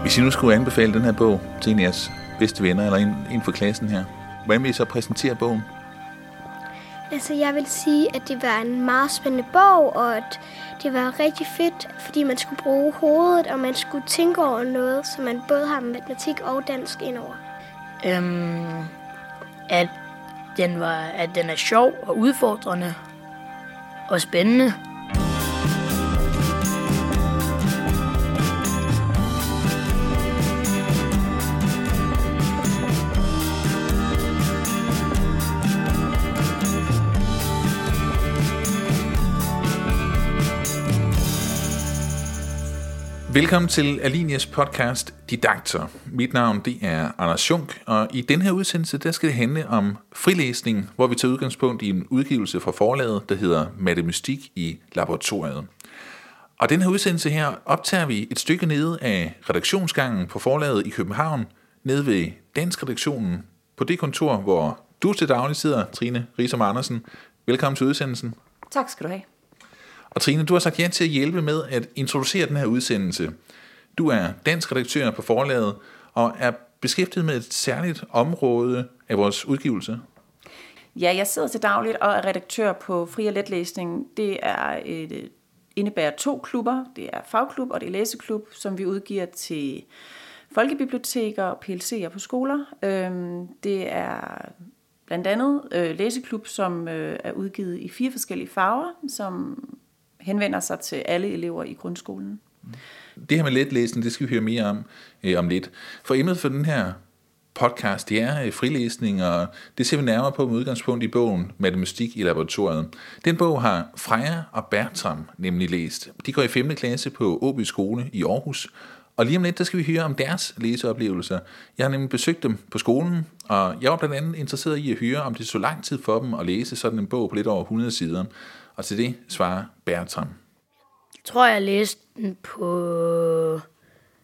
Hvis I nu skulle anbefale den her bog til en af jeres bedste venner, eller en, en for klassen her, hvordan vil I så præsentere bogen? Altså, jeg vil sige, at det var en meget spændende bog, og at det var rigtig fedt, fordi man skulle bruge hovedet, og man skulle tænke over noget, så man både har matematik og dansk indover. Øhm, at, den var, at den er sjov og udfordrende og spændende. Velkommen til Alinias podcast Didaktor. Mit navn det er Anders Schunk, og i den her udsendelse der skal det handle om frilæsning, hvor vi tager udgangspunkt i en udgivelse fra forlaget, der hedder Matematik i laboratoriet. Og den her udsendelse her optager vi et stykke nede af redaktionsgangen på forlaget i København, nede ved Dansk Redaktionen, på det kontor, hvor du til daglig sidder, Trine Risom Andersen. Velkommen til udsendelsen. Tak skal du have. Og Trine, du har sagt ja til at hjælpe med at introducere den her udsendelse. Du er dansk redaktør på forlaget og er beskæftiget med et særligt område af vores udgivelse. Ja, jeg sidder til dagligt og er redaktør på Fri og Letlæsning. Det er et, øh, indebærer to klubber. Det er fagklub og det er læseklub, som vi udgiver til folkebiblioteker og PLC'er på skoler. Øhm, det er blandt andet øh, læseklub, som øh, er udgivet i fire forskellige farver, som henvender sig til alle elever i grundskolen. Mm. Det her med letlæsning, det skal vi høre mere om øh, om lidt. For emnet for den her podcast, det er øh, frilæsning, og det ser vi nærmere på med udgangspunkt i bogen Matematik i laboratoriet. Den bog har Freja og Bertram nemlig læst. De går i 5. klasse på Åby Skole i Aarhus, og lige om lidt, der skal vi høre om deres læseoplevelser. Jeg har nemlig besøgt dem på skolen, og jeg var blandt andet interesseret i at høre, om det så lang tid for dem at læse sådan en bog på lidt over 100 sider. Og til det svarer Bertram. Jeg tror, jeg læste den på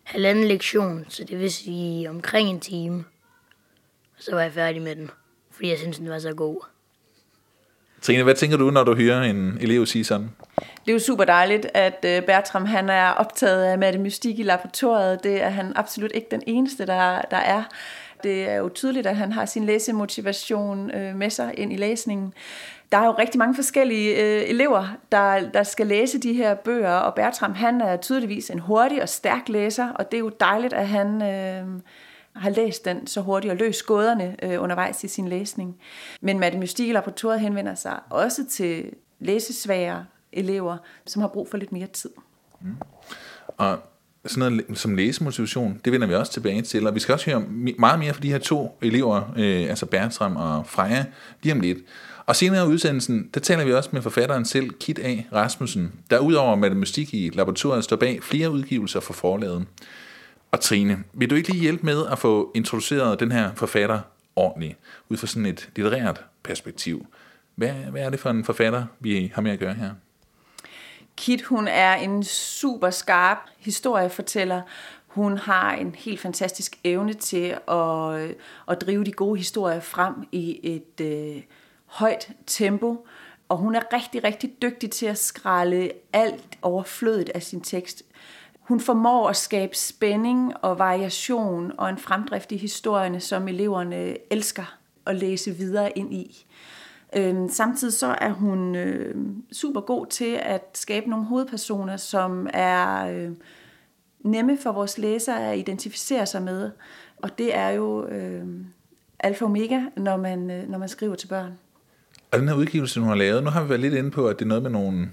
halvanden lektion, så det vil sige omkring en time. Og så var jeg færdig med den, fordi jeg synes, den var så god. Trine, hvad tænker du, når du hører en elev sige sådan? Det er jo super dejligt, at øh, Bertram han er optaget af matematik i laboratoriet. Det er han absolut ikke den eneste, der, der er. Det er jo tydeligt, at han har sin læsemotivation øh, med sig ind i læsningen der er jo rigtig mange forskellige øh, elever, der, der skal læse de her bøger, og Bertram han er tydeligvis en hurtig og stærk læser, og det er jo dejligt, at han øh, har læst den så hurtigt og løst gåderne øh, undervejs i sin læsning. Men matematik i laboratoriet henvender sig også til læsesvære elever, som har brug for lidt mere tid. Mm. Og sådan noget som læsemotivation, det vender vi også tilbage til, og vi skal også høre meget mere fra de her to elever, øh, altså Bertram og Freja, lige om lidt. Og senere i udsendelsen, der taler vi også med forfatteren selv, Kit A. Rasmussen, der udover matematik i laboratoriet står bag flere udgivelser for forlaget. Og Trine, vil du ikke lige hjælpe med at få introduceret den her forfatter ordentligt, ud fra sådan et litterært perspektiv? Hvad, hvad er det for en forfatter, vi har med at gøre her? Kit, hun er en super skarp historiefortæller. Hun har en helt fantastisk evne til at, øh, at drive de gode historier frem i et øh, højt tempo, og hun er rigtig, rigtig dygtig til at skralde alt overflødet af sin tekst. Hun formår at skabe spænding og variation og en fremdrift i historierne, som eleverne elsker at læse videre ind i. Øhm, samtidig så er hun øh, super god til at skabe nogle hovedpersoner, som er øh, nemme for vores læsere at identificere sig med. Og det er jo øh, alfa og omega, når man, øh, når man skriver til børn. Og den her udgivelse, hun har lavet, nu har vi været lidt inde på, at det er noget med nogle,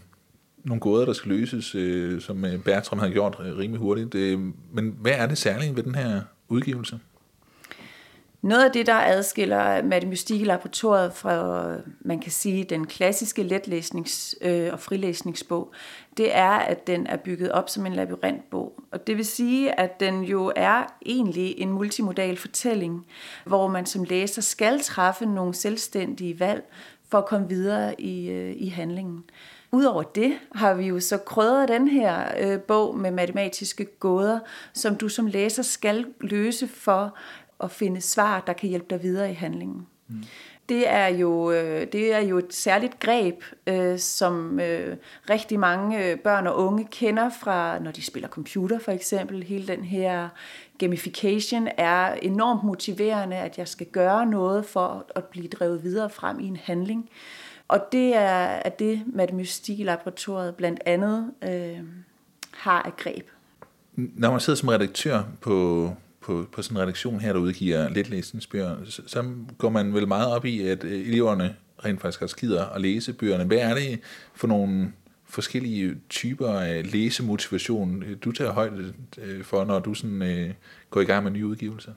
nogle gåder, der skal løses, øh, som øh, Bertram har gjort øh, rimelig hurtigt. Øh, men hvad er det særlige ved den her udgivelse? Noget af det, der adskiller matematik i laboratoriet fra, man kan sige, den klassiske letlæsnings- øh, og frilæsningsbog, det er, at den er bygget op som en labyrintbog. Og det vil sige, at den jo er egentlig en multimodal fortælling, hvor man som læser skal træffe nogle selvstændige valg, for at komme videre i, øh, i handlingen. Udover det har vi jo så krydret den her øh, bog med matematiske gåder, som du som læser skal løse for at finde svar, der kan hjælpe dig videre i handlingen. Mm. det er jo, øh, det er jo et særligt greb, øh, som øh, rigtig mange øh, børn og unge kender fra, når de spiller computer for eksempel. Hele den her gamification er enormt motiverende, at jeg skal gøre noget for at blive drevet videre frem i en handling. Og det er, at det Matematik i laboratoriet blandt andet øh, har af greb. Når man sidder som redaktør på, på, på sådan en redaktion her, der udgiver letlæsningsbøger, så, så går man vel meget op i, at øh, eleverne rent faktisk også gider at læse bøgerne. Hvad er det for nogle forskellige typer af læsemotivation, øh, du tager højde øh, for, når du sådan, øh, går i gang med nye udgivelser?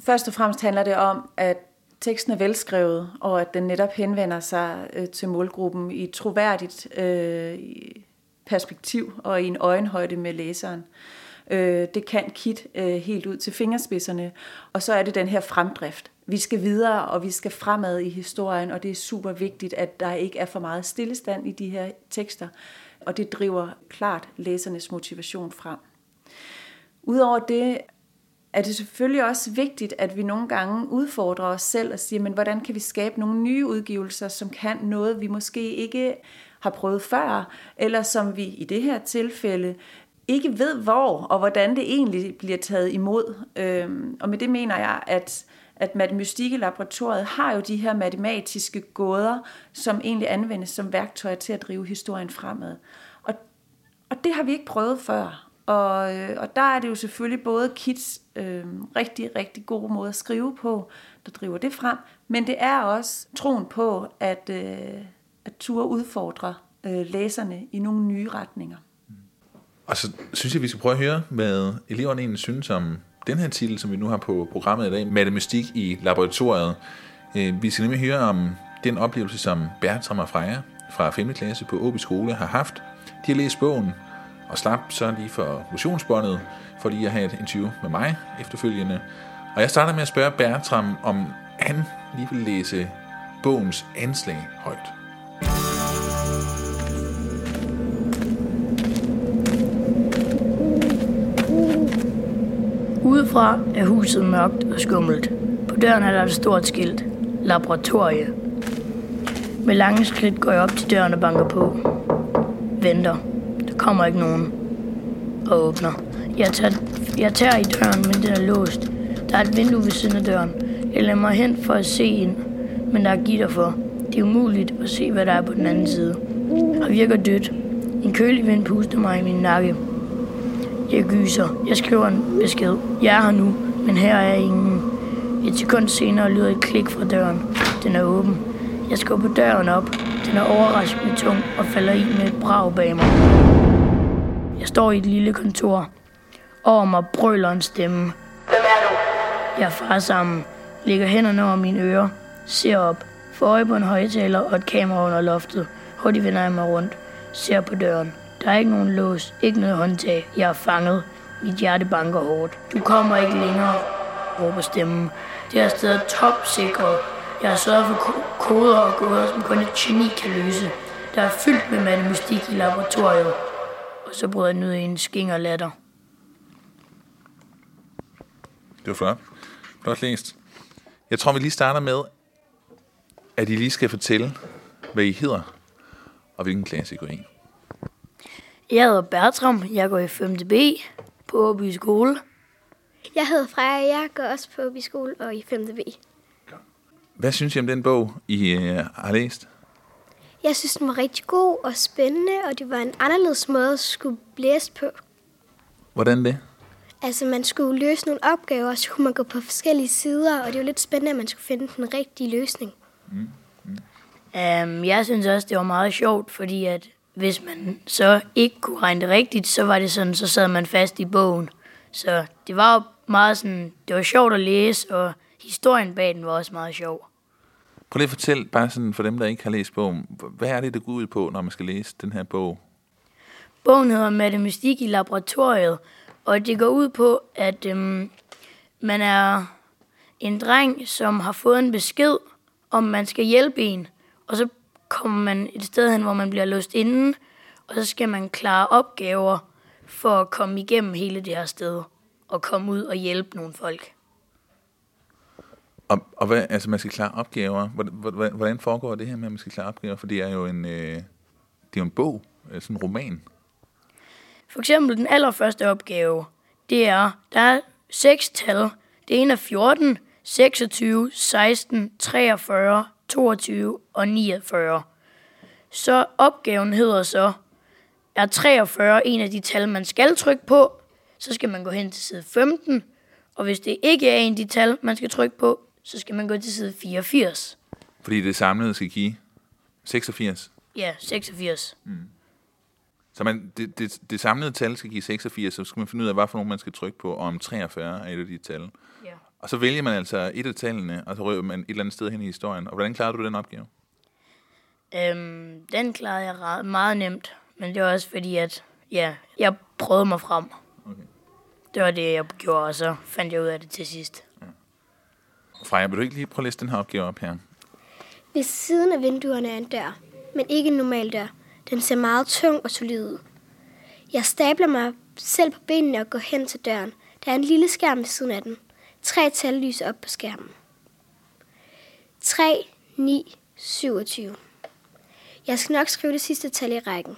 Først og fremmest handler det om, at teksten er velskrevet, og at den netop henvender sig øh, til målgruppen i et troværdigt øh, perspektiv og i en øjenhøjde med læseren. Øh, Øh, det kan Kit øh, helt ud til fingerspidserne. Og så er det den her fremdrift. Vi skal videre, og vi skal fremad i historien, og det er super vigtigt, at der ikke er for meget stillestand i de her tekster. Og det driver klart læsernes motivation frem. Udover det er det selvfølgelig også vigtigt, at vi nogle gange udfordrer os selv og siger, men hvordan kan vi skabe nogle nye udgivelser, som kan noget, vi måske ikke har prøvet før, eller som vi i det her tilfælde ikke ved hvor og hvordan det egentlig bliver taget imod. Øhm, og med det mener jeg, at, at matematik laboratoriet har jo de her matematiske gåder, som egentlig anvendes som værktøjer til at drive historien fremad. Og, og det har vi ikke prøvet før. Og, øh, og der er det jo selvfølgelig både Kits øh, rigtig, rigtig gode måde at skrive på, der driver det frem, men det er også troen på, at, øh, at turde udfordre øh, læserne i nogle nye retninger. Og så synes jeg, vi skal prøve at høre, hvad eleverne egentlig synes om den her titel, som vi nu har på programmet i dag, Matematik i laboratoriet. Øh, vi skal nemlig høre om den oplevelse, som Bertram og Freja fra 5. klasse på Åby Skole har haft. De har læst bogen og slap så lige for motionsbåndet, for lige at have et interview med mig efterfølgende. Og jeg starter med at spørge Bertram, om han lige vil læse bogens anslag højt. Udefra er huset mørkt og skummelt. På døren er der et stort skilt. Laboratorie. Med lange skridt går jeg op til døren og banker på. Venter. Der kommer ikke nogen. Og åbner. Jeg tager, jeg tager i døren, men den er låst. Der er et vindue ved siden af døren. Jeg lader mig hen for at se ind, men der er gitter for. Det er umuligt at se, hvad der er på den anden side. Og virker dødt. En kølig vind puster mig i min nakke. Jeg gyser. Jeg skriver en besked. Jeg er her nu, men her er ingen. Et sekund senere lyder et klik fra døren. Den er åben. Jeg skubber døren op. Den er overraskende tung og falder i med et brag bag mig. Jeg står i et lille kontor. Over mig brøler en stemme. Hvem er du? Jeg far sammen. Lægger hænderne over mine ører. Ser op. Får øje på en højtaler og et kamera under loftet. Hurtigt vender jeg mig rundt. Ser på døren. Der er ikke nogen lås, ikke noget håndtag. Jeg er fanget. Mit hjerte banker hårdt. Du kommer ikke længere, råber stemmen. Det her sted er topsikret. Jeg har sørget for koder og gåder, som kun et geni kan løse. Der er fyldt med matematik i laboratoriet. Og så bryder jeg ud i en skinger latter. Det var flot. Flot læst. Jeg tror, vi lige starter med, at I lige skal fortælle, hvad I hedder, og hvilken klasse I går i. Jeg hedder Bertram. Jeg går i 5. B på Åby Skole. Jeg hedder Freja, jeg går også på Åby Skole og i 5. B. Hvad synes I om den bog, I uh, har læst? Jeg synes, den var rigtig god og spændende, og det var en anderledes måde at skulle læse på. Hvordan det? Altså, man skulle løse nogle opgaver, og så kunne man gå på forskellige sider, og det var lidt spændende, at man skulle finde den rigtige løsning. Mm. Mm. Um, jeg synes også, det var meget sjovt, fordi at hvis man så ikke kunne regne det rigtigt, så var det sådan, så sad man fast i bogen. Så det var jo meget sådan, det var sjovt at læse, og historien bag den var også meget sjov. Prøv lige at fortælle, bare sådan for dem, der ikke har læst bogen, hvad er det, det går ud på, når man skal læse den her bog? Bogen hedder Matematik i laboratoriet, og det går ud på, at øhm, man er en dreng, som har fået en besked, om man skal hjælpe en, og så kommer man et sted hen, hvor man bliver låst inde, og så skal man klare opgaver for at komme igennem hele det her sted, og komme ud og hjælpe nogle folk. Og, og hvad, altså man skal klare opgaver. Hvordan, hvordan foregår det her med, at man skal klare opgaver? For det er jo en, øh, det er jo en bog, øh, sådan en roman. For eksempel den allerførste opgave, det er, der er seks tal. Det ene er 14, 26, 16, 43, 22 og 49. Så opgaven hedder så, er 43 en af de tal, man skal trykke på, så skal man gå hen til side 15, og hvis det ikke er en af de tal, man skal trykke på, så skal man gå til side 84. Fordi det samlede skal give 86? Ja, 86. Mm. Så man, det, det, det samlede tal skal give 86, så skal man finde ud af, hvad for nogle man skal trykke på, og om 43 er et af de tal. Ja. Og så vælger man altså et af tallene, og så rører man et eller andet sted hen i historien. Og hvordan klarer du den opgave? Øhm, den klarede jeg meget nemt, men det var også fordi, at ja, jeg prøvede mig frem. Okay. Det var det, jeg gjorde, og så fandt jeg ud af det til sidst. Ja. Freja, vil du ikke lige prøve at læse den her opgave op her? Ved siden af vinduerne er en dør, men ikke en normal dør. Den ser meget tung og solid ud. Jeg stabler mig selv på benene og går hen til døren. Der er en lille skærm ved siden af den. Tre tal lyser op på skærmen. 3, 9, 27. Jeg skal nok skrive det sidste tal i rækken.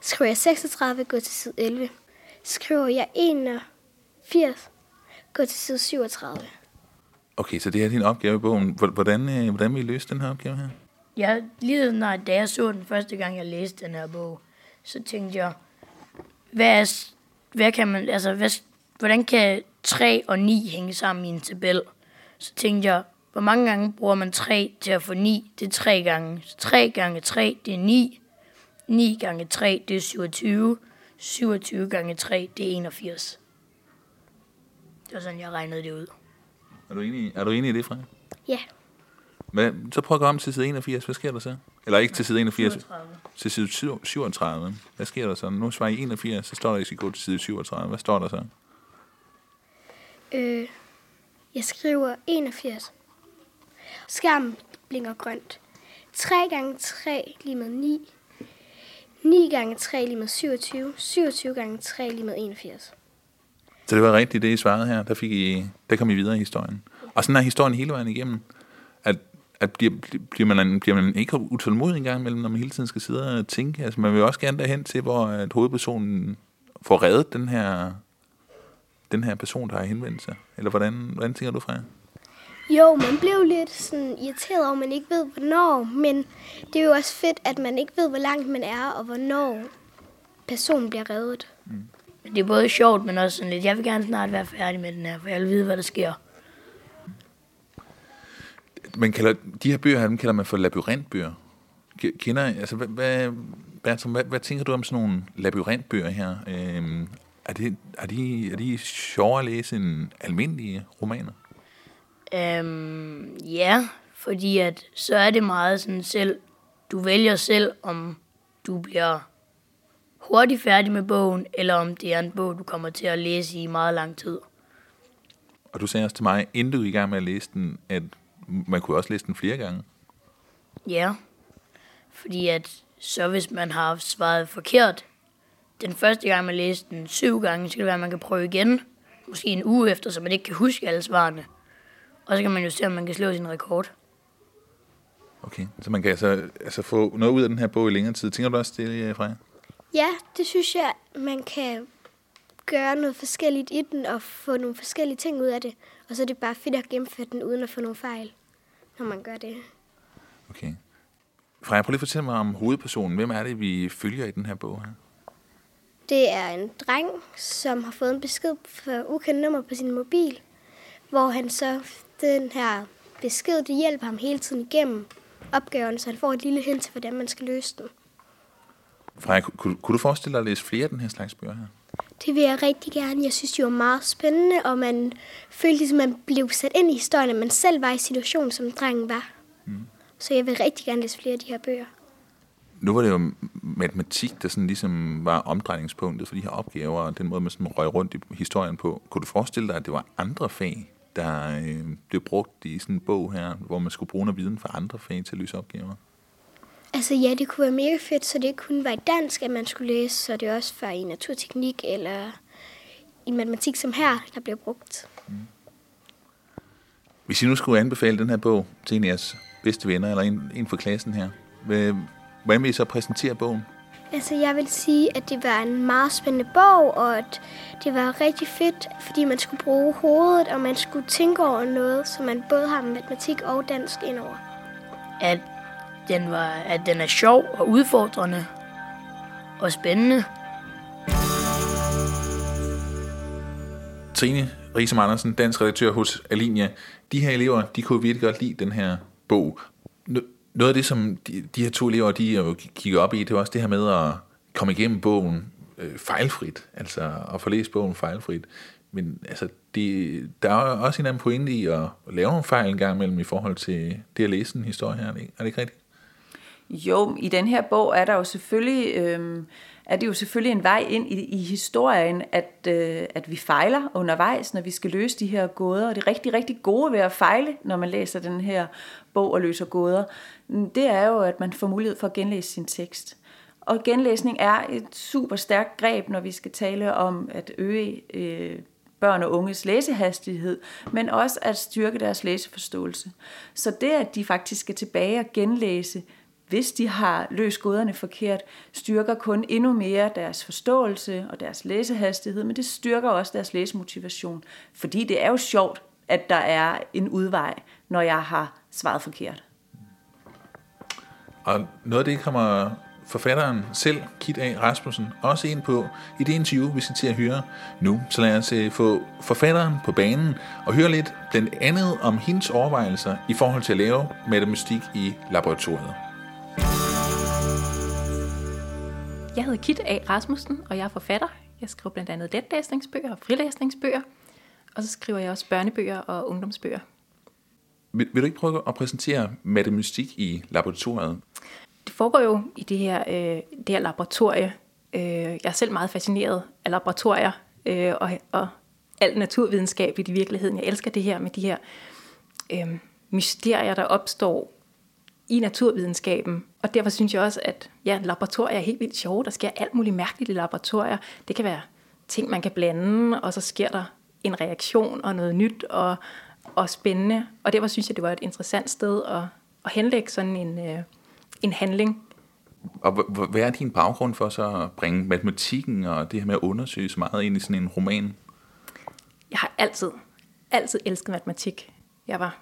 Skriver jeg 36, gå til side 11. Skriver jeg 81, gå til side 37. Okay, så det er din opgave i bogen. Hvordan, øh, hvordan vil I løse den her opgave her? Ja, lige når da jeg så den første gang, jeg læste den her bog, så tænkte jeg, hvad, er, hvad kan man, altså, hvad, hvordan kan 3 og 9 hænge sammen i en tabel? Så tænkte jeg, hvor mange gange bruger man 3 til at få 9? Det er 3 gange. Så 3 gange 3, det er 9. 9 gange 3, det er 27. 27 gange 3, det er 81. Det var sådan, jeg regnede det ud. Er du enig, er du enig i det, Freja? Ja. Men så prøv at gå om til side 81. Hvad sker der så? Eller ikke til side 81. 37. Til side 37. Hvad sker der så? Nu svarer I 81, så står der, at I skal gå til side 37. Hvad står der så? Øh, jeg skriver 81. Skærmen blinker grønt. 3 gange 3 lige med 9. 9 gange 3 lige med 27. 27 gange 3 lige med 81. Så det var rigtigt, det I svarede her. Der, fik I, der kom I videre i historien. Og sådan er historien hele vejen igennem. At, at bliver, bliver, man, bliver man ikke utålmodig engang når man hele tiden skal sidde og tænke? Altså, man vil også gerne derhen til, hvor at hovedpersonen får reddet den her, den her person, der har henvendt sig. Eller hvordan, hvordan tænker du, Freja? Jo, man blev lidt sådan irriteret over, at man ikke ved, hvornår. Men det er jo også fedt, at man ikke ved, hvor langt man er, og hvornår personen bliver reddet. Mm. Det er både sjovt, men også sådan lidt, jeg vil gerne snart være færdig med den her, for jeg vil vide, hvad der sker. Man kalder, de her bøger her, dem kalder man for labyrintbøger. Kender, altså, hvad, hvad, Bertram, hvad, hvad tænker du om sådan nogle labyrintbøger her? Øhm, er, det, er, de, er de sjovere at læse end almindelige romaner? Øhm, ja, fordi at så er det meget sådan selv, du vælger selv, om du bliver hurtigt færdig med bogen, eller om det er en bog, du kommer til at læse i meget lang tid. Og du sagde også til mig, inden du i gang med at læse den, at man kunne også læse den flere gange. Ja, fordi at så hvis man har svaret forkert, den første gang man læste den syv gange, så kan det være, at man kan prøve igen, måske en uge efter, så man ikke kan huske alle svarene. Og så kan man jo se, om man kan slå sin rekord. Okay, så man kan altså, altså få noget ud af den her bog i længere tid. Tænker du også det, Freja? Ja, det synes jeg, man kan gøre noget forskelligt i den og få nogle forskellige ting ud af det. Og så er det bare fedt at gennemføre den uden at få nogle fejl, når man gør det. Okay. Freja, prøv lige at fortælle mig om hovedpersonen. Hvem er det, vi følger i den her bog her? Det er en dreng, som har fået en besked for ukendt nummer på sin mobil, hvor han så den her besked, det hjælper ham hele tiden igennem opgaven, så han får et lille hint til, hvordan man skal løse den. Freja, kunne, kunne du forestille dig at læse flere af den her slags bøger her? Det vil jeg rigtig gerne. Jeg synes, det var meget spændende, og man følte, at man blev sat ind i historien, at man selv var i situationen, som drengen var. Mm. Så jeg vil rigtig gerne læse flere af de her bøger. Nu var det jo matematik, der sådan ligesom var omdrejningspunktet for de her opgaver, og den måde, man sådan røg rundt i historien på. Kunne du forestille dig, at det var andre fag, der øh, blev brugt i sådan en bog her, hvor man skulle bruge noget viden fra andre fag til at løse opgaver? Altså ja, det kunne være mega fedt, så det ikke kun var i dansk, at man skulle læse, så det også var i naturteknik eller i matematik som her, der bliver brugt. Mm. Hvis I nu skulle anbefale den her bog til en af jeres bedste venner, eller en, en fra klassen her, hvordan vil I så præsentere bogen? Altså, jeg vil sige, at det var en meget spændende bog, og at det var rigtig fedt, fordi man skulle bruge hovedet, og man skulle tænke over noget, så man både har matematik og dansk indover. At den, var, at den er sjov og udfordrende og spændende. Trine Riesem Andersen, dansk redaktør hos Alinea. De her elever, de kunne virkelig godt lide den her bog. Noget af det, som de, de her to elever, de øh, jo kigger op i, det var også det her med at komme igennem bogen øh, fejlfrit. Altså at få læst bogen fejlfrit. Men altså, det, der er også en anden pointe i at, lave nogle fejl en gang imellem i forhold til det at læse en historie her. Er det, er det ikke rigtigt? Jo, i den her bog er der jo selvfølgelig... Øh er det jo selvfølgelig en vej ind i, i historien, at, øh, at vi fejler undervejs, når vi skal løse de her gåder. Og det rigtig, rigtig gode ved at fejle, når man læser den her bog og løser gåder, det er jo, at man får mulighed for at genlæse sin tekst. Og genlæsning er et super stærkt greb, når vi skal tale om at øge øh, børn og unges læsehastighed, men også at styrke deres læseforståelse. Så det, at de faktisk skal tilbage og genlæse hvis de har løst gåderne forkert, styrker kun endnu mere deres forståelse og deres læsehastighed, men det styrker også deres læsemotivation, fordi det er jo sjovt, at der er en udvej, når jeg har svaret forkert. Og noget af det kommer forfatteren selv, Kit A. Rasmussen, også ind på i det interview, vi skal til at høre nu. Så lad os øh, få forfatteren på banen og høre lidt blandt andet om hendes overvejelser i forhold til at lave matematik i laboratoriet. Jeg hedder Kit A. Rasmussen, og jeg er forfatter. Jeg skriver blandt andet letlæsningsbøger og frilæsningsbøger, og så skriver jeg også børnebøger og ungdomsbøger. Vil, vil du ikke prøve at præsentere matematik i laboratoriet? Det foregår jo i det her, øh, det her laboratorie. Øh, jeg er selv meget fascineret af laboratorier øh, og, og alt naturvidenskabeligt i virkeligheden. Jeg elsker det her med de her øh, mysterier, der opstår i naturvidenskaben. Og derfor synes jeg også, at ja, laboratorier er helt vildt sjove. Der sker alt muligt mærkeligt i laboratorier. Det kan være ting, man kan blande, og så sker der en reaktion og noget nyt og, og spændende. Og derfor synes jeg, det var et interessant sted at, at henlægge sådan en, øh, en handling. Og hvad er din baggrund for så at bringe matematikken og det her med at undersøge så meget ind i sådan en roman? Jeg har altid, altid elsket matematik. Jeg var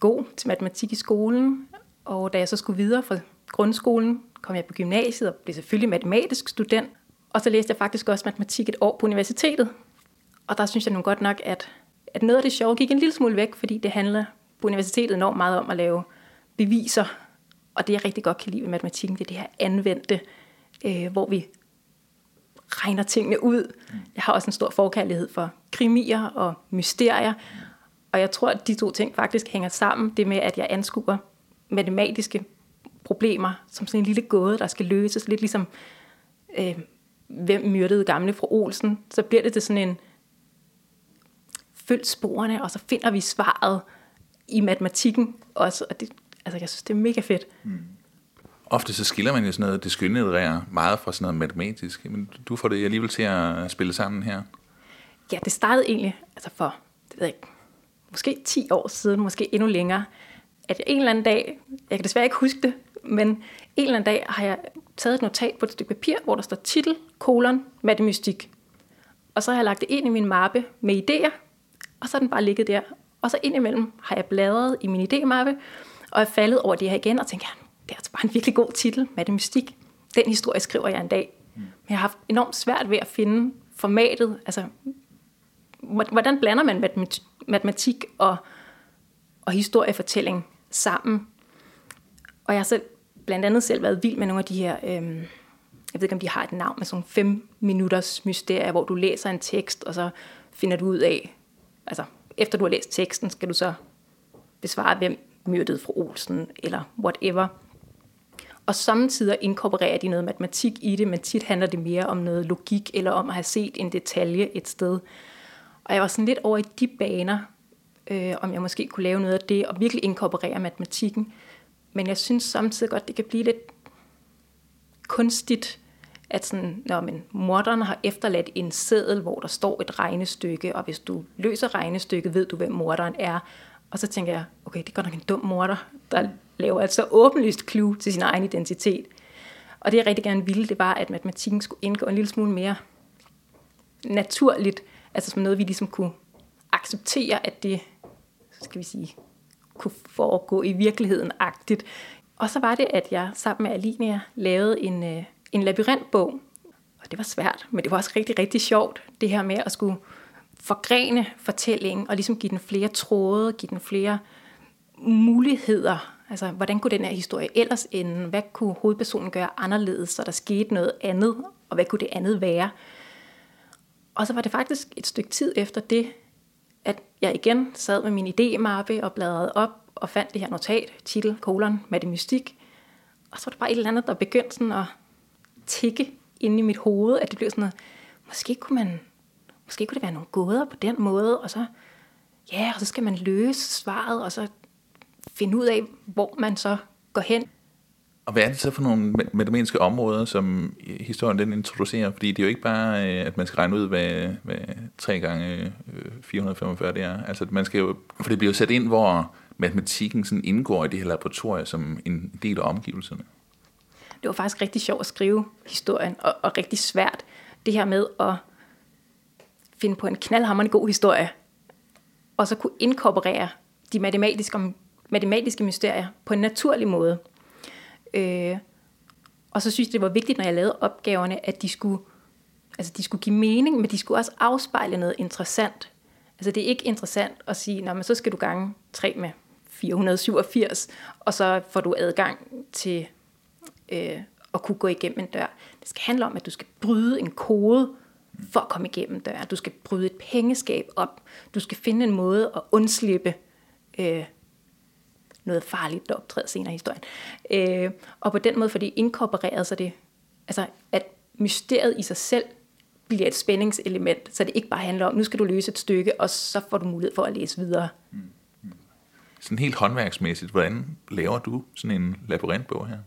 god til matematik i skolen, og da jeg så skulle videre fra grundskolen, kom jeg på gymnasiet og blev selvfølgelig matematisk student. Og så læste jeg faktisk også matematik et år på universitetet. Og der synes jeg nu godt nok, at, at noget af det sjove gik en lille smule væk, fordi det handler på universitetet enormt meget om at lave beviser. Og det, jeg rigtig godt kan lide ved matematikken, det er det her anvendte, øh, hvor vi regner tingene ud. Jeg har også en stor forkærlighed for krimier og mysterier. Og jeg tror, at de to ting faktisk hænger sammen. Det med, at jeg anskuer matematiske problemer, som sådan en lille gåde, der skal løses, lidt ligesom, øh, hvem myrdede gamle fru Olsen, så bliver det til sådan en, følg sporene, og så finder vi svaret i matematikken også, og det, altså jeg synes, det er mega fedt. Mm. Ofte så skiller man jo sådan noget, det skønne meget fra sådan noget matematisk, men du får det alligevel til at spille sammen her. Ja, det startede egentlig altså for, det ved jeg ikke, måske 10 år siden, måske endnu længere, at jeg en eller anden dag, jeg kan desværre ikke huske det, men en eller anden dag har jeg taget et notat på et stykke papir, hvor der står titel, kolon, matematik. Og så har jeg lagt det ind i min mappe med idéer, og så er den bare ligget der. Og så indimellem har jeg bladret i min idémappe, og er faldet over det her igen, og tænker, det er altså bare en virkelig god titel, matematik. Den historie skriver jeg en dag. Men jeg har haft enormt svært ved at finde formatet, altså hvordan blander man matematik og, og historiefortælling sammen. Og jeg har selv blandt andet selv været vild med nogle af de her, øhm, jeg ved ikke om de har et navn, med sådan fem minutters mysterier, hvor du læser en tekst, og så finder du ud af, altså efter du har læst teksten, skal du så besvare, hvem myrdede fru Olsen, eller whatever. Og samtidig inkorporerer de noget matematik i det, men tit handler det mere om noget logik, eller om at have set en detalje et sted. Og jeg var sådan lidt over i de baner, øh, om jeg måske kunne lave noget af det, og virkelig inkorporere matematikken. Men jeg synes samtidig godt, det kan blive lidt kunstigt, at sådan, når man, morderen har efterladt en seddel, hvor der står et regnestykke, og hvis du løser regnestykket, ved du, hvem morderen er. Og så tænker jeg, okay, det er godt nok en dum morder, der laver et så åbenlyst clue til sin egen identitet. Og det jeg rigtig gerne ville, det var, at matematikken skulle indgå en lille smule mere naturligt, altså som noget, vi ligesom kunne acceptere, at det, skal vi sige, kunne foregå i virkeligheden agtigt. Og så var det, at jeg sammen med Alinia lavede en, øh, en labyrintbog. Og det var svært, men det var også rigtig, rigtig sjovt, det her med at skulle forgrene fortællingen og ligesom give den flere tråde, give den flere muligheder. Altså, hvordan kunne den her historie ellers ende? Hvad kunne hovedpersonen gøre anderledes, så der skete noget andet? Og hvad kunne det andet være? Og så var det faktisk et stykke tid efter det, at jeg igen sad med min idémappe og bladrede op og fandt det her notat, titel, kolon, matematik. Og så var det bare et eller andet, der begyndte sådan at tikke ind i mit hoved, at det blev sådan noget, måske kunne man, måske kunne det være nogle gåder på den måde, og så, ja, og så skal man løse svaret, og så finde ud af, hvor man så går hen. Og hvad er det så for nogle matematiske områder, som historien den introducerer? Fordi det er jo ikke bare, øh, at man skal regne ud, hvad, hvad 3 gange øh, 445 det er. Altså, man skal jo, for det bliver jo sat ind, hvor matematikken sådan indgår i det her laboratorium som en del af omgivelserne. Det var faktisk rigtig sjovt at skrive historien, og, og rigtig svært det her med at finde på en knaldhammerende god historie, og så kunne inkorporere de matematiske, matematiske mysterier på en naturlig måde. Øh, og så synes jeg, det var vigtigt, når jeg lavede opgaverne, at de skulle, altså de skulle give mening, men de skulle også afspejle noget interessant. Altså det er ikke interessant at sige, men så skal du gange 3 med 487, og så får du adgang til øh, at kunne gå igennem en dør. Det skal handle om, at du skal bryde en kode for at komme igennem døren. Du skal bryde et pengeskab op. Du skal finde en måde at undslippe øh, noget farligt, der optræder senere i historien. Øh, og på den måde får de inkorporeret, sig det, altså, at mysteriet i sig selv bliver et spændingselement, så det ikke bare handler om, nu skal du løse et stykke, og så får du mulighed for at læse videre. Mm. mm. Sådan helt håndværksmæssigt, hvordan laver du sådan en labyrintbog her?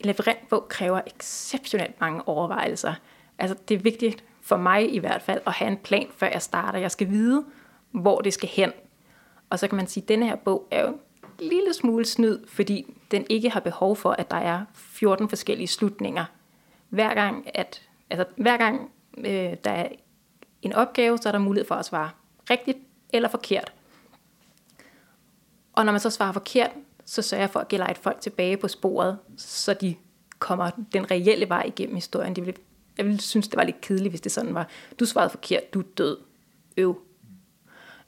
Labyrintbog kræver exceptionelt mange overvejelser. Altså, det er vigtigt for mig i hvert fald at have en plan, før jeg starter. Jeg skal vide, hvor det skal hen. Og så kan man sige, at denne her bog er jo en lille smule snyd, fordi den ikke har behov for, at der er 14 forskellige slutninger. Hver gang, at, altså, hver gang øh, der er en opgave, så er der mulighed for at svare rigtigt eller forkert. Og når man så svarer forkert, så sørger jeg for at gelejte folk tilbage på sporet, så de kommer den reelle vej igennem historien. Det ville, jeg ville synes, det var lidt kedeligt, hvis det sådan var, du svarede forkert, du er død. Øv.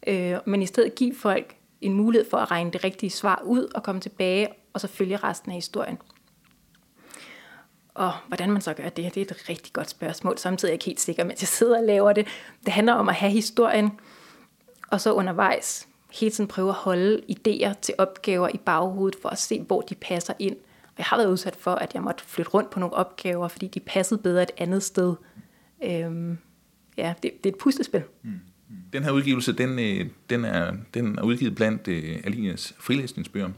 Øh, men i stedet give folk en mulighed for at regne det rigtige svar ud og komme tilbage, og så følge resten af historien. Og hvordan man så gør det, det er et rigtig godt spørgsmål. Samtidig er jeg ikke helt sikker, mens jeg sidder og laver det. Det handler om at have historien, og så undervejs hele tiden prøve at holde idéer til opgaver i baghovedet, for at se, hvor de passer ind. Og jeg har været udsat for, at jeg måtte flytte rundt på nogle opgaver, fordi de passede bedre et andet sted. Øhm, ja, det, det er et puslespil. Mm. Den her udgivelse, den, øh, den, er, den er udgivet blandt uh, Alinias frilæsningsbøger.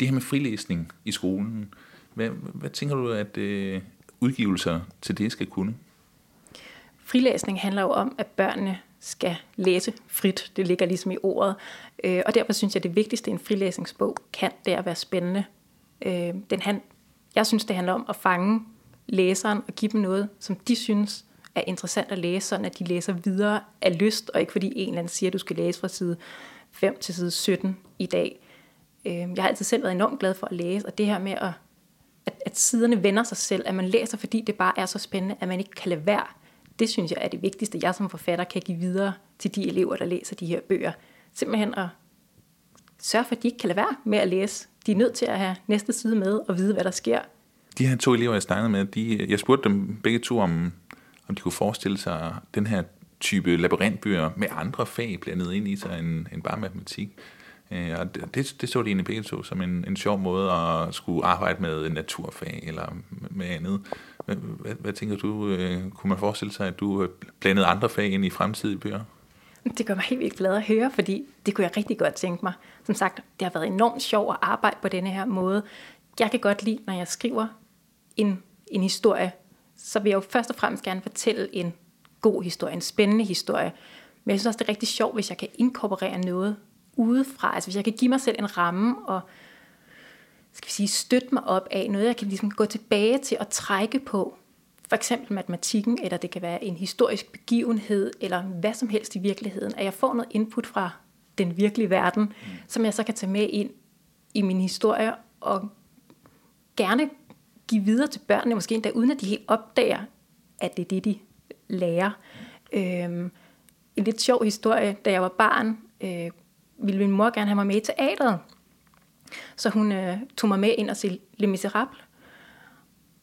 Det her med frilæsning i skolen, hvad, hvad tænker du, at uh, udgivelser til det skal kunne? Frilæsning handler jo om, at børnene skal læse frit. Det ligger ligesom i ordet. Øh, og derfor synes jeg, at det vigtigste i en frilæsningsbog kan, det er at være spændende. Øh, den han, jeg synes, det handler om at fange læseren og give dem noget, som de synes er interessant at læse, sådan at de læser videre af lyst, og ikke fordi en eller anden siger, at du skal læse fra side 5 til side 17 i dag. Øh, jeg har altid selv været enormt glad for at læse, og det her med, at, at, at siderne vender sig selv, at man læser, fordi det bare er så spændende, at man ikke kan lade være det synes jeg er det vigtigste, jeg som forfatter kan give videre til de elever, der læser de her bøger. Simpelthen at sørge for, at de ikke kan lade være med at læse. De er nødt til at have næste side med og vide, hvad der sker. De her to elever, jeg snakkede med, de, jeg spurgte dem begge to, om, om de kunne forestille sig den her type labyrintbøger med andre fag blandet ind i sig end, end bare matematik. Øh, og det, det så de egentlig begge to som en, en sjov måde at skulle arbejde med naturfag eller med andet. Hvad, hvad, hvad tænker du? Øh, kunne man forestille sig, at du blandede andre fag ind i fremtidige bøger? Det gør mig helt vildt glad at høre, fordi det kunne jeg rigtig godt tænke mig. Som sagt, det har været enormt sjovt at arbejde på denne her måde. Jeg kan godt lide, når jeg skriver en, en historie, så vil jeg jo først og fremmest gerne fortælle en god historie, en spændende historie. Men jeg synes også, det er rigtig sjovt, hvis jeg kan inkorporere noget udefra, altså hvis jeg kan give mig selv en ramme og skal vi sige, støtte mig op af, noget jeg kan ligesom gå tilbage til og trække på, for eksempel matematikken, eller det kan være en historisk begivenhed, eller hvad som helst i virkeligheden, at jeg får noget input fra den virkelige verden, mm. som jeg så kan tage med ind i min historie, og gerne give videre til børnene, måske endda uden at de helt opdager, at det er det, de lærer. Øhm, en lidt sjov historie, da jeg var barn, øh, ville min mor gerne have mig med i teateret. Så hun øh, tog mig med ind og se Les Miserables.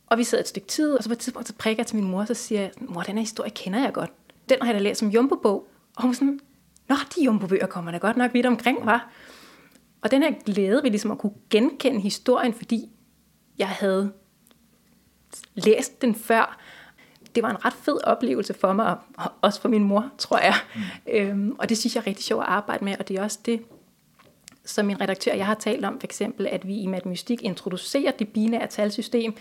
Og vi sad et stykke tid, og så på et tidspunkt så prikker jeg til min mor, og så siger jeg, mor, den her historie kender jeg godt. Den har jeg da læst som jumbo-bog. Og hun sådan, nå, de jumbo-bøger kommer da godt nok vidt omkring, var. Og den her glæde ved ligesom at kunne genkende historien, fordi jeg havde læst den før. Det var en ret fed oplevelse for mig, og også for min mor, tror jeg. Mm. Øhm, og det synes jeg er rigtig sjovt at arbejde med, og det er også det, som min redaktør jeg har talt om, for eksempel, at vi i matematik introducerer det binære talsystem.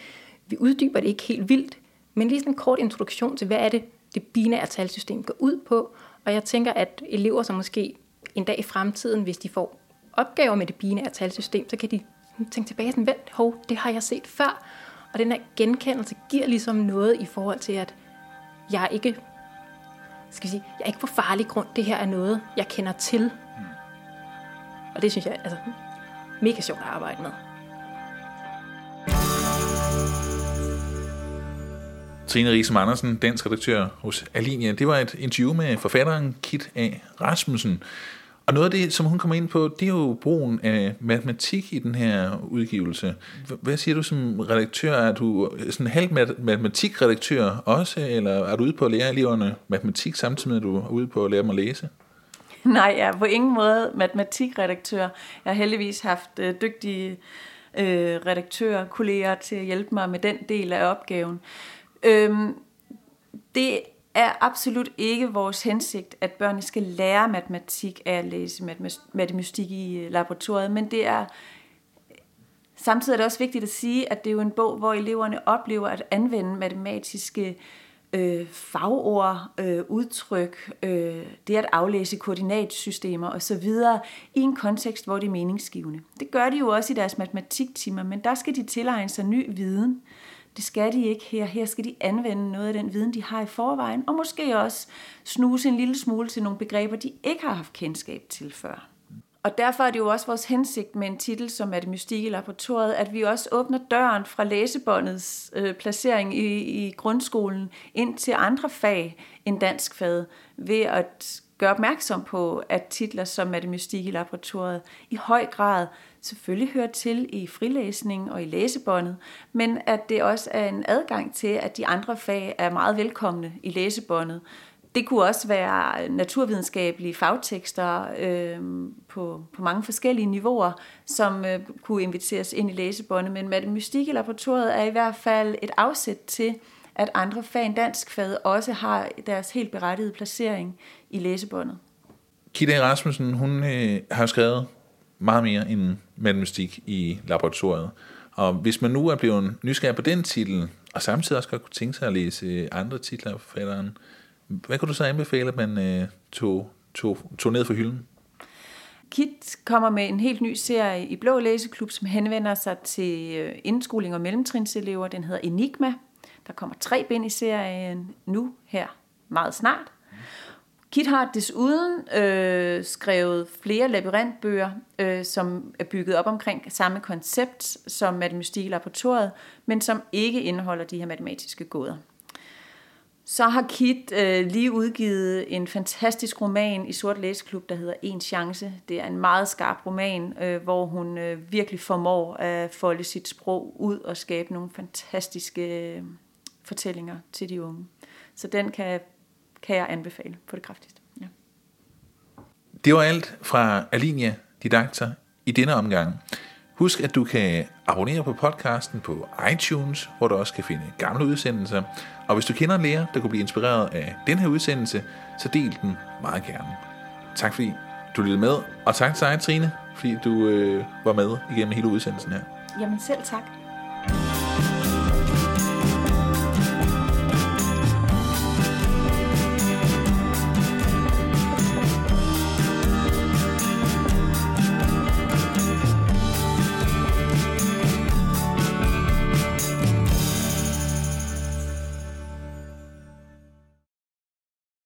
Vi uddyber det ikke helt vildt, men lige sådan en kort introduktion til, hvad er det, det binære talsystem går ud på. Og jeg tænker, at elever, som måske en dag i fremtiden, hvis de får opgaver med det binære talsystem, så kan de tænke tilbage sådan, vent, hov, det har jeg set før. Og den her genkendelse giver ligesom noget i forhold til, at jeg ikke, skal vi sige, jeg er ikke på farlig grund. Det her er noget, jeg kender til. Mm. Og det synes jeg er altså, mega sjovt at arbejde med. Trine Riesem Andersen, dansk redaktør hos Alinia. Det var et interview med forfatteren Kit A. Rasmussen. Og noget af det, som hun kommer ind på, det er jo brugen af matematik i den her udgivelse. Hvad siger du som redaktør? Er du sådan halv matematikredaktør også, eller er du ude på at lære eleverne matematik samtidig med, at du er ude på at lære dem at læse? Nej, jeg er på ingen måde matematikredaktør. Jeg har heldigvis haft øh, dygtige øh, redaktører, kolleger til at hjælpe mig med den del af opgaven. Øhm, det er absolut ikke vores hensigt, at børnene skal lære matematik af at læse matematik i øh, laboratoriet, men det er samtidig er det også vigtigt at sige, at det er jo en bog, hvor eleverne oplever at anvende matematiske øh, Øh, fagord, øh, udtryk, øh, det at aflæse koordinatsystemer osv. i en kontekst, hvor det er meningsgivende. Det gør de jo også i deres matematiktimer, men der skal de tilegne sig ny viden. Det skal de ikke her. Her skal de anvende noget af den viden, de har i forvejen, og måske også snuse en lille smule til nogle begreber, de ikke har haft kendskab til før. Og derfor er det jo også vores hensigt med en titel som er det mystik i laboratoriet, at vi også åbner døren fra læsebåndets øh, placering i, i grundskolen ind til andre fag end dansk fag, ved at gøre opmærksom på, at titler som er det mystik i laboratoriet i høj grad selvfølgelig hører til i frilæsning og i læsebåndet, men at det også er en adgang til, at de andre fag er meget velkomne i læsebåndet, det kunne også være naturvidenskabelige fagtekster øh, på, på mange forskellige niveauer, som øh, kunne inviteres ind i læsebåndet. Men matematik i laboratoriet er i hvert fald et afsæt til, at andre fag end dansk fag også har deres helt berettigede placering i læsebåndet. Kida Rasmussen, hun øh, har skrevet meget mere end matematik i laboratoriet. Og hvis man nu er blevet nysgerrig på den titel, og samtidig også godt kunne tænke sig at læse andre titler af forfatteren, hvad kunne du så anbefale, at man øh, tog, tog, tog ned for hylden? KIT kommer med en helt ny serie i Blå Læseklub, som henvender sig til øh, indskoling og mellemtrinselever. Den hedder Enigma. Der kommer tre bind i serien nu her meget snart. Kit har desuden øh, skrevet flere labyrintbøger, øh, som er bygget op omkring samme koncept som Matematik i laboratoriet, men som ikke indeholder de her matematiske gåder. Så har Kit øh, lige udgivet en fantastisk roman i Sort Læseklub, der hedder En Chance. Det er en meget skarp roman, øh, hvor hun øh, virkelig formår at folde sit sprog ud og skabe nogle fantastiske øh, fortællinger til de unge. Så den kan, kan jeg anbefale på det kraftigste. Ja. Det var alt fra Alinia Didakter i denne omgang. Husk, at du kan abonnere på podcasten på iTunes, hvor du også kan finde gamle udsendelser. Og hvis du kender en lærer, der kunne blive inspireret af den her udsendelse, så del den meget gerne. Tak fordi du lyttede med, og tak til dig, Trine, fordi du øh, var med igennem hele udsendelsen her. Jamen selv tak.